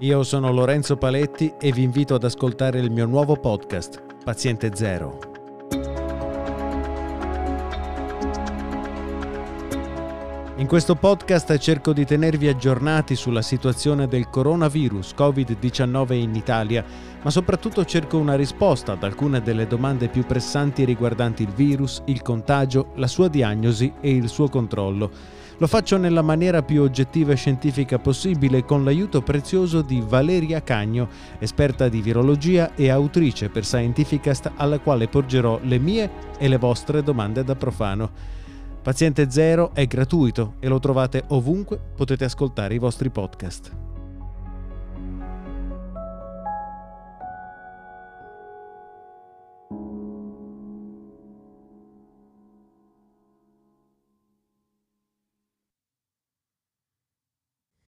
Io sono Lorenzo Paletti e vi invito ad ascoltare il mio nuovo podcast, Paziente Zero. In questo podcast cerco di tenervi aggiornati sulla situazione del coronavirus Covid-19 in Italia, ma soprattutto cerco una risposta ad alcune delle domande più pressanti riguardanti il virus, il contagio, la sua diagnosi e il suo controllo. Lo faccio nella maniera più oggettiva e scientifica possibile con l'aiuto prezioso di Valeria Cagno, esperta di virologia e autrice per Scientificast alla quale porgerò le mie e le vostre domande da profano. Paziente Zero è gratuito e lo trovate ovunque potete ascoltare i vostri podcast.